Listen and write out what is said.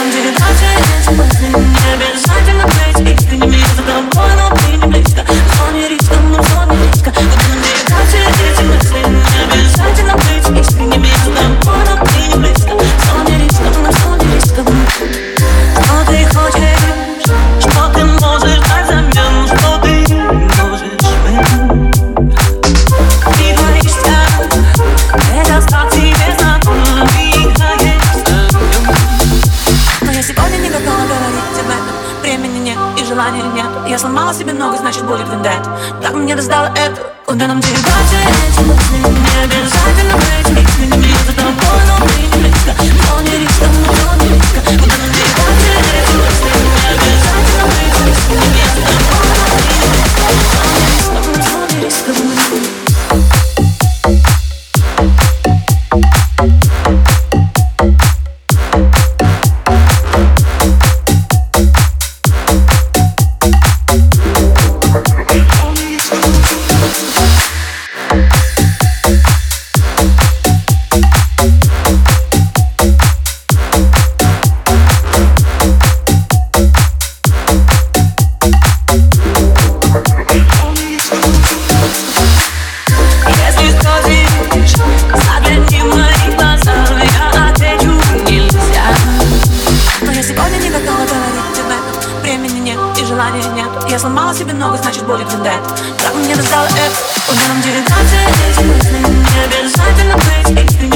I'm doing a bunch of dancing, I've been the place, you're giving me. мне и желания нет. Я сломала себе ногу, значит будет виндет Так мне достало это, куда нам двигаться? желания нет. Я сломала себе ногу, значит будет всегда Так мне достало это Ударом делегации Здесь мысли не обязательно быть.